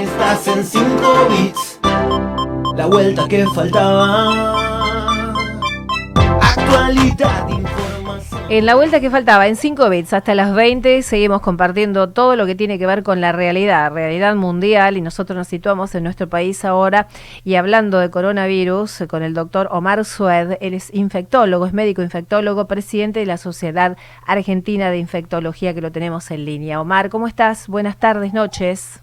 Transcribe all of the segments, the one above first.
Estás en 5 bits, la vuelta que faltaba. Actualidad, información. En la vuelta que faltaba, en 5 bits hasta las 20, seguimos compartiendo todo lo que tiene que ver con la realidad, realidad mundial, y nosotros nos situamos en nuestro país ahora. Y hablando de coronavirus, con el doctor Omar Sued, él es infectólogo, es médico infectólogo, presidente de la Sociedad Argentina de Infectología, que lo tenemos en línea. Omar, ¿cómo estás? Buenas tardes, noches.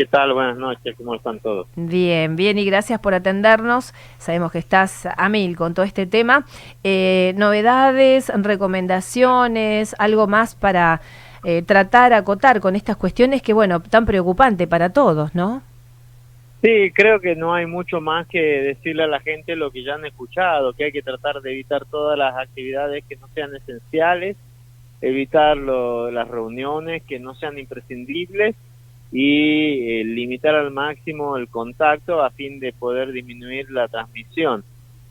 ¿Qué tal? Buenas noches, ¿cómo están todos? Bien, bien y gracias por atendernos. Sabemos que estás a mil con todo este tema. Eh, novedades, recomendaciones, algo más para eh, tratar, acotar con estas cuestiones que, bueno, tan preocupante para todos, ¿no? Sí, creo que no hay mucho más que decirle a la gente lo que ya han escuchado, que hay que tratar de evitar todas las actividades que no sean esenciales, evitar lo, las reuniones que no sean imprescindibles y eh, limitar al máximo el contacto a fin de poder disminuir la transmisión.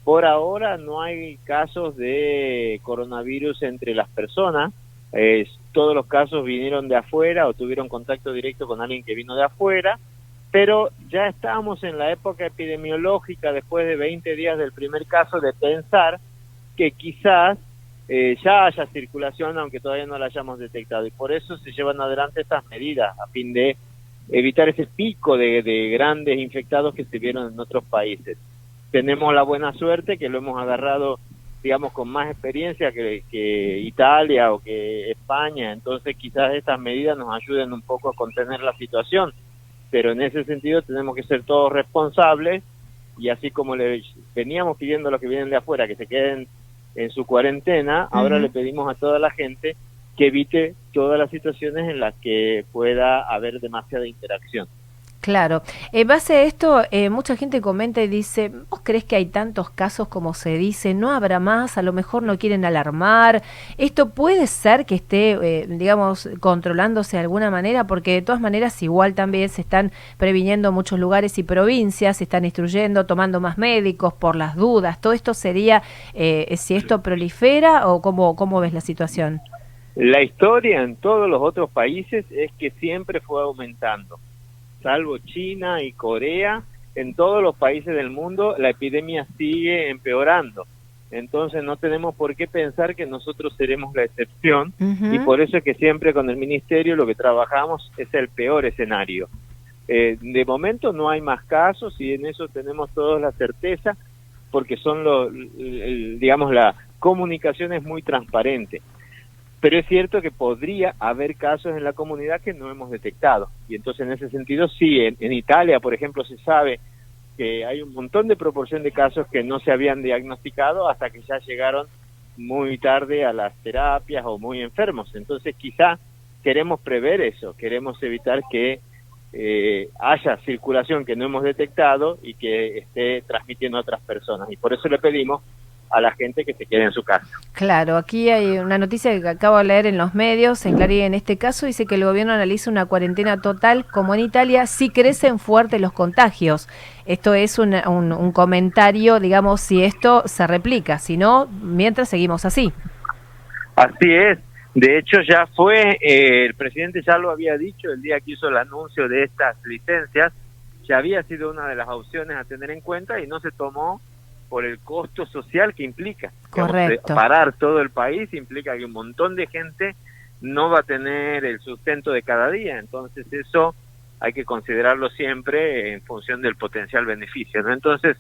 Por ahora no hay casos de coronavirus entre las personas, todos los casos vinieron de afuera o tuvieron contacto directo con alguien que vino de afuera, pero ya estamos en la época epidemiológica después de 20 días del primer caso de pensar que quizás eh, ya haya circulación aunque todavía no la hayamos detectado y por eso se llevan adelante estas medidas a fin de evitar ese pico de, de, grandes infectados que se vieron en otros países. Tenemos la buena suerte que lo hemos agarrado, digamos, con más experiencia que, que Italia o que España, entonces quizás estas medidas nos ayuden un poco a contener la situación, pero en ese sentido tenemos que ser todos responsables y así como le veníamos pidiendo a los que vienen de afuera que se queden en su cuarentena, uh -huh. ahora le pedimos a toda la gente que evite todas las situaciones en las que pueda haber demasiada interacción. Claro. En base a esto, eh, mucha gente comenta y dice, ¿vos crees que hay tantos casos como se dice? ¿No habrá más? A lo mejor no quieren alarmar. ¿Esto puede ser que esté, eh, digamos, controlándose de alguna manera? Porque de todas maneras igual también se están previniendo muchos lugares y provincias, se están instruyendo, tomando más médicos por las dudas. ¿Todo esto sería, eh, si esto prolifera o cómo, cómo ves la situación? La historia en todos los otros países es que siempre fue aumentando, salvo China y Corea, en todos los países del mundo la epidemia sigue empeorando. Entonces no tenemos por qué pensar que nosotros seremos la excepción uh -huh. y por eso es que siempre con el ministerio lo que trabajamos es el peor escenario. Eh, de momento no hay más casos y en eso tenemos todos la certeza porque son los, digamos, la comunicación es muy transparente pero es cierto que podría haber casos en la comunidad que no hemos detectado. Y entonces en ese sentido sí, en, Italia, por ejemplo, se sabe que hay un montón de proporción de casos que no se habían diagnosticado hasta que ya llegaron muy tarde a las terapias o muy enfermos. Entonces quizá queremos prever eso, queremos evitar que eh, haya circulación que no hemos detectado y que esté transmitiendo a otras personas. Y por eso le pedimos a la gente que se quede en su casa. Claro, aquí hay una noticia que acabo de leer en los medios, en Clarín en este caso, dice que el gobierno analiza una cuarentena total, como en Italia, si crecen fuerte los contagios. Esto es un, un, un comentario, digamos, si esto se replica, si no, mientras seguimos así. Así es. De hecho, ya fue, eh, el presidente ya lo había dicho el día que hizo el anuncio de estas licencias, ya había sido una de las opciones a tener en cuenta y no se tomó por el costo social que implica. Correcto. Digamos, parar todo el país implica que un montón de gente no va a tener el sustento de cada día. Entonces eso hay que considerarlo siempre en función del potencial beneficio. ¿no? Entonces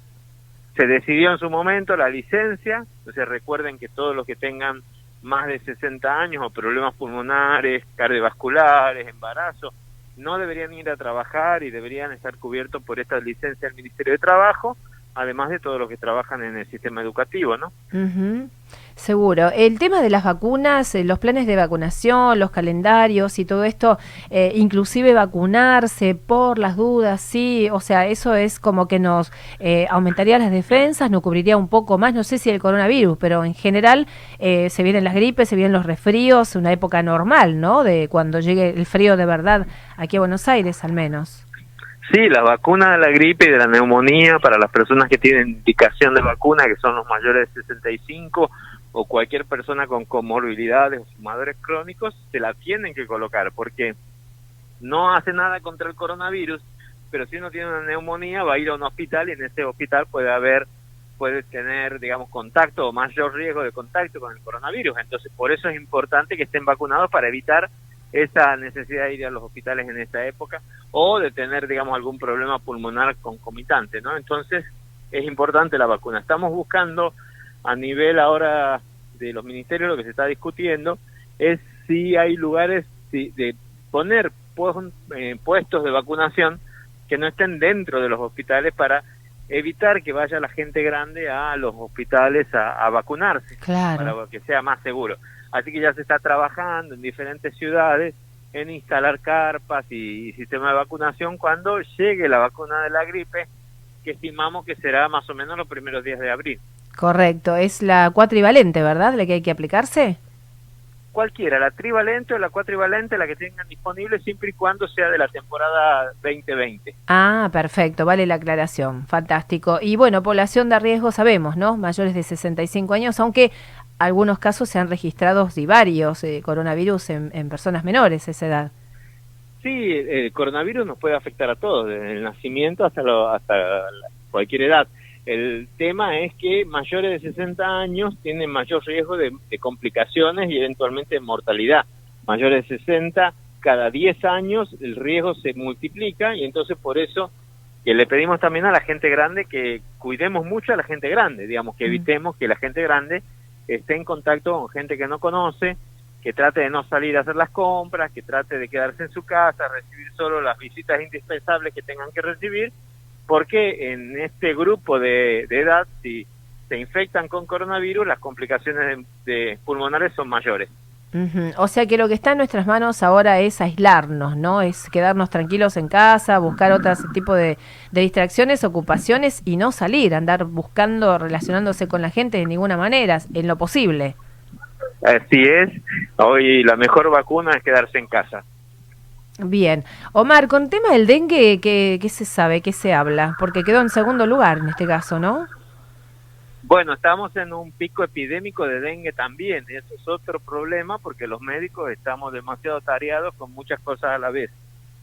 se decidió en su momento la licencia. Entonces recuerden que todos los que tengan más de 60 años o problemas pulmonares, cardiovasculares, embarazo, no deberían ir a trabajar y deberían estar cubiertos por esta licencia del Ministerio de Trabajo además de todos los que trabajan en el sistema educativo, ¿no? Uh. Seguro. El tema de las vacunas, eh, los planes de vacunación, los calendarios y todo esto, eh, inclusive vacunarse por las dudas, sí, o sea, eso es como que nos eh, aumentaría las defensas, nos cubriría un poco más, no sé si el coronavirus, pero en general eh, se vienen las gripes, se vienen los resfríos, una época normal, ¿no? De cuando llegue el frío de verdad aquí a Buenos Aires, al menos. Sí, la vacuna de la gripe y de la neumonía para las personas que tienen indicación de vacuna, que son los mayores de 65 o cualquier persona con comorbilidades o fumadores crónicos, se la tienen que colocar porque no hace nada contra el coronavirus, pero si uno tiene una neumonía va a ir a un hospital y en ese hospital puede haber puede tener, digamos, contacto o mayor riesgo de contacto con el coronavirus. Entonces, por eso es importante que estén vacunados para evitar esa necesidad de ir a los hospitales en esta época o de tener, digamos, algún problema pulmonar concomitante, ¿no? Entonces, es importante la vacuna. Estamos buscando a nivel ahora de los ministerios, lo que se está discutiendo es si hay lugares de poner eh, puestos de vacunación que no estén dentro de los hospitales para evitar que vaya la gente grande a los hospitales a, vacunarse, para que sea más seguro. Así que ya se está trabajando en diferentes ciudades en instalar carpas y, sistema de vacunación cuando llegue la vacuna de la gripe, que estimamos que será más o menos los primeros días de abril. Correcto, es la cuatrivalente, ¿verdad? La que hay que aplicarse cualquiera, la trivalente o la cuatrivalente, la que tengan disponible, siempre y cuando sea de la temporada 2020. Ah, perfecto, vale la aclaración, fantástico. Y bueno, población de riesgo sabemos, ¿no? Mayores de 65 años, aunque algunos casos se han registrado varios eh, coronavirus en, personas menores esa edad. Sí, el coronavirus nos puede afectar a todos, desde el nacimiento hasta, lo, hasta cualquier edad. El tema es que mayores de 60 años tienen mayor riesgo de, complicaciones y eventualmente de mortalidad. Mayores de 60, cada 10 años el riesgo se multiplica y entonces por eso que le pedimos también a la gente grande que cuidemos mucho a la gente grande, digamos, que evitemos que la gente grande esté en contacto con gente que no conoce, que trate de no salir a hacer las compras, que trate de quedarse en su casa, recibir solo las visitas indispensables que tengan que recibir porque en este grupo de, edad, si se infectan con coronavirus, las complicaciones de, pulmonares son mayores. O sea que lo que está en nuestras manos ahora es aislarnos, ¿no? Es quedarnos tranquilos en casa, buscar otro tipo de, distracciones, ocupaciones y no salir, andar buscando, relacionándose con la gente de ninguna manera, en lo posible. Así es, hoy la mejor vacuna es quedarse en casa. Bien. Omar, con tema del dengue, ¿qué, ¿qué, se sabe? ¿Qué se habla? Porque quedó en segundo lugar en este caso, ¿no? Bueno, estamos en un pico epidémico de dengue también. Eso es otro problema porque los médicos estamos demasiado tareados con muchas cosas a la vez.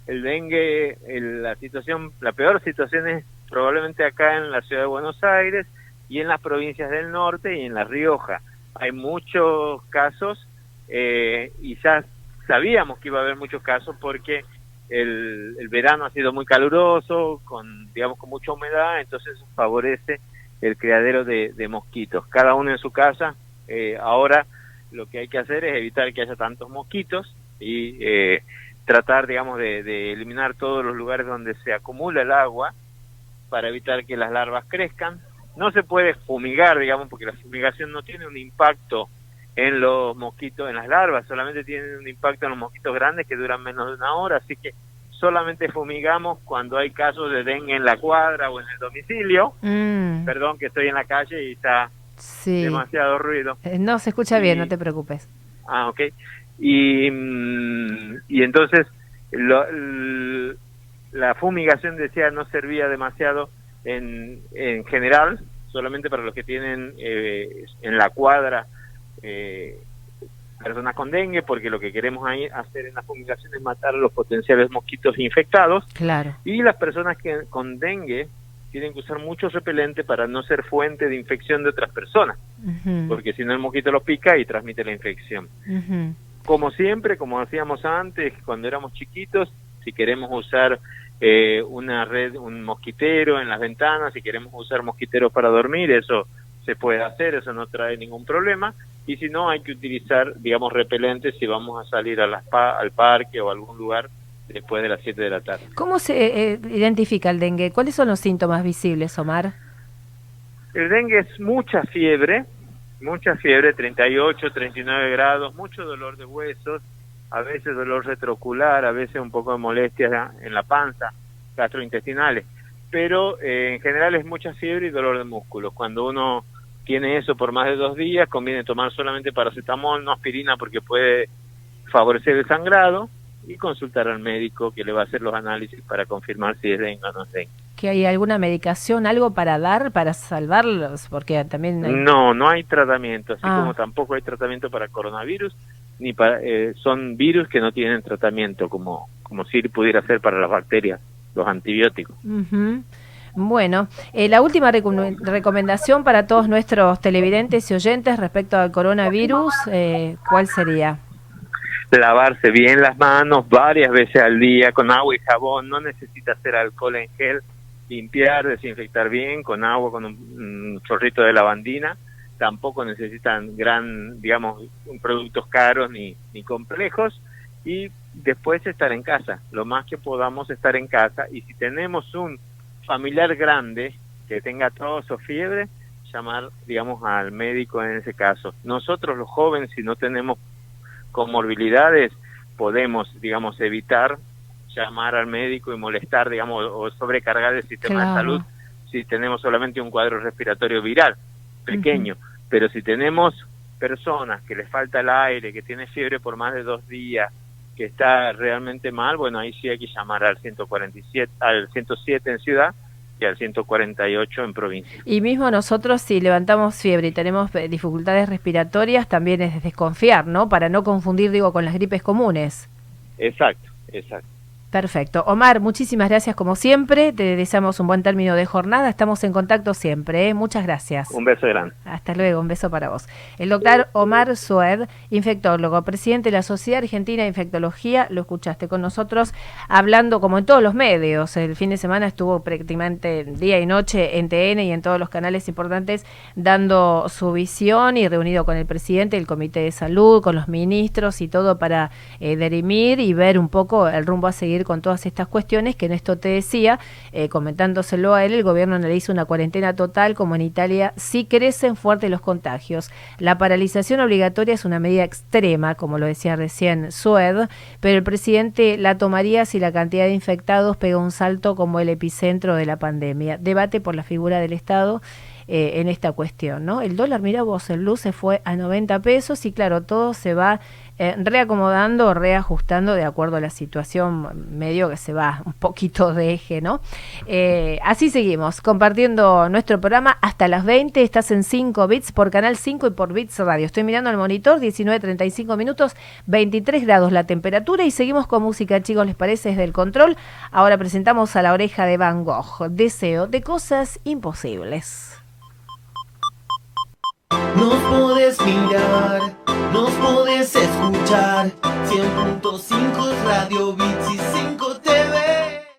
El dengue, la situación, la peor situación es probablemente acá en la ciudad de Buenos Aires y en las provincias del norte y en La Rioja. Hay muchos casos eh, y ya sabíamos que iba a haber muchos casos porque el, verano ha sido muy caluroso, con digamos con mucha humedad, entonces favorece el criadero de, mosquitos. Cada uno en su casa. Eh, ahora lo que hay que hacer es evitar que haya tantos mosquitos y eh, tratar, digamos, de, de, eliminar todos los lugares donde se acumula el agua para evitar que las larvas crezcan. No se puede fumigar, digamos, porque la fumigación no tiene un impacto en los mosquitos, en las larvas, solamente tienen un impacto en los mosquitos grandes que duran menos de una hora, así que solamente fumigamos cuando hay casos de dengue en la cuadra o en el domicilio. Mm. Perdón que estoy en la calle y está demasiado ruido. Eh, no, se escucha bien, no te preocupes. Ah, ok. Y, mm, y entonces la fumigación, decía, no servía demasiado en, en general, solamente para los que tienen eh, en la cuadra eh, personas con dengue, porque lo que queremos ahí hacer en la fumigación es matar a los potenciales mosquitos infectados. Claro. Y las personas que con dengue tienen que usar mucho repelente para no ser fuente de infección de otras personas, porque si no el mosquito los pica y transmite la infección. Como siempre, como hacíamos antes, cuando éramos chiquitos, si queremos usar eh, una red, un mosquitero en las ventanas, si queremos usar mosquiteros para dormir, eso se puede hacer, eso no trae ningún problema y si no hay que utilizar, digamos, repelentes si vamos a salir a las al parque o a algún lugar después de las 7 de la tarde. ¿Cómo se eh, identifica el dengue? ¿Cuáles son los síntomas visibles, Omar? El dengue es mucha fiebre, mucha fiebre, 38, 39 grados, mucho dolor de huesos, a veces dolor retroocular, a veces un poco de molestias en la panza, gastrointestinales, pero eh, en general es mucha fiebre y dolor de músculos. Cuando uno tiene eso por más de dos días, conviene tomar solamente paracetamol, no aspirina porque puede favorecer el sangrado y consultar al médico que le va a hacer los análisis para confirmar si es dengue o no es dengue. ¿Que hay alguna medicación, algo para dar, para salvarlos? Porque también... No, no hay tratamiento, así ah. como tampoco hay tratamiento para coronavirus, ni para... Eh, son virus que no tienen tratamiento, como, como si pudiera ser para las bacterias los antibióticos. Bueno, eh, la última recomendación para todos nuestros televidentes y oyentes respecto al coronavirus, eh, ¿cuál sería? Lavarse bien las manos varias veces al día con agua y jabón, no necesita hacer alcohol en gel, limpiar, desinfectar bien con agua, con un, chorrito de lavandina, tampoco necesitan gran, digamos, productos caros ni, ni complejos. Y después estar en casa, lo más que podamos estar en casa. Y si tenemos un familiar grande que tenga tos o fiebre, llamar, digamos, al médico en ese caso. Nosotros los jóvenes, si no tenemos comorbilidades, podemos, digamos, evitar llamar al médico y molestar, digamos, o sobrecargar el sistema de salud si tenemos solamente un cuadro respiratorio viral pequeño. Pero si tenemos personas que les falta el aire, que tiene fiebre por más de dos días, que está realmente mal, bueno, ahí sí hay que llamar al 147, al 107 en ciudad y al 148 en provincia. Y mismo nosotros si levantamos fiebre y tenemos eh, dificultades respiratorias, también es desconfiar, ¿no? Para no confundir, digo, con las gripes comunes. Exacto, exacto. Perfecto. Omar, muchísimas gracias como siempre. Te deseamos un buen término de jornada. Estamos en contacto siempre. ¿eh? Muchas gracias. Un beso grande. Hasta luego. Un beso para vos. El doctor Omar Sued, infectólogo, presidente de la Sociedad Argentina de Infectología, lo escuchaste con nosotros hablando como en todos los medios. El fin de semana estuvo prácticamente día y noche en TN y en todos los canales importantes dando su visión y reunido con el presidente del Comité de Salud, con los ministros y todo para eh, derimir y ver un poco el rumbo a seguir con todas estas cuestiones, que en esto te decía, eh, comentándoselo a él, el gobierno analiza una cuarentena total, como en Italia sí crecen fuerte los contagios. La paralización obligatoria es una medida extrema, como lo decía recién Sued, pero el presidente la tomaría si la cantidad de infectados pega un salto como el epicentro de la pandemia. Debate por la figura del Estado. Eh, en esta cuestión, ¿no? El dólar, mira vos, el luz se fue a 90 pesos y claro, todo se va eh, reacomodando reajustando de acuerdo a la situación medio que se va un poquito de eje, ¿no? Eh, así seguimos compartiendo nuestro programa hasta las 20. Estás en 5 bits por Canal 5 y por Bits Radio. Estoy mirando el monitor, 19.35 minutos, 23 grados la temperatura y seguimos con música, chicos, ¿les parece? Desde el control. Ahora presentamos a la oreja de Van Gogh. Deseo de cosas imposibles. Nos podés mirar, nos podés escuchar. 100.5 Radio Bits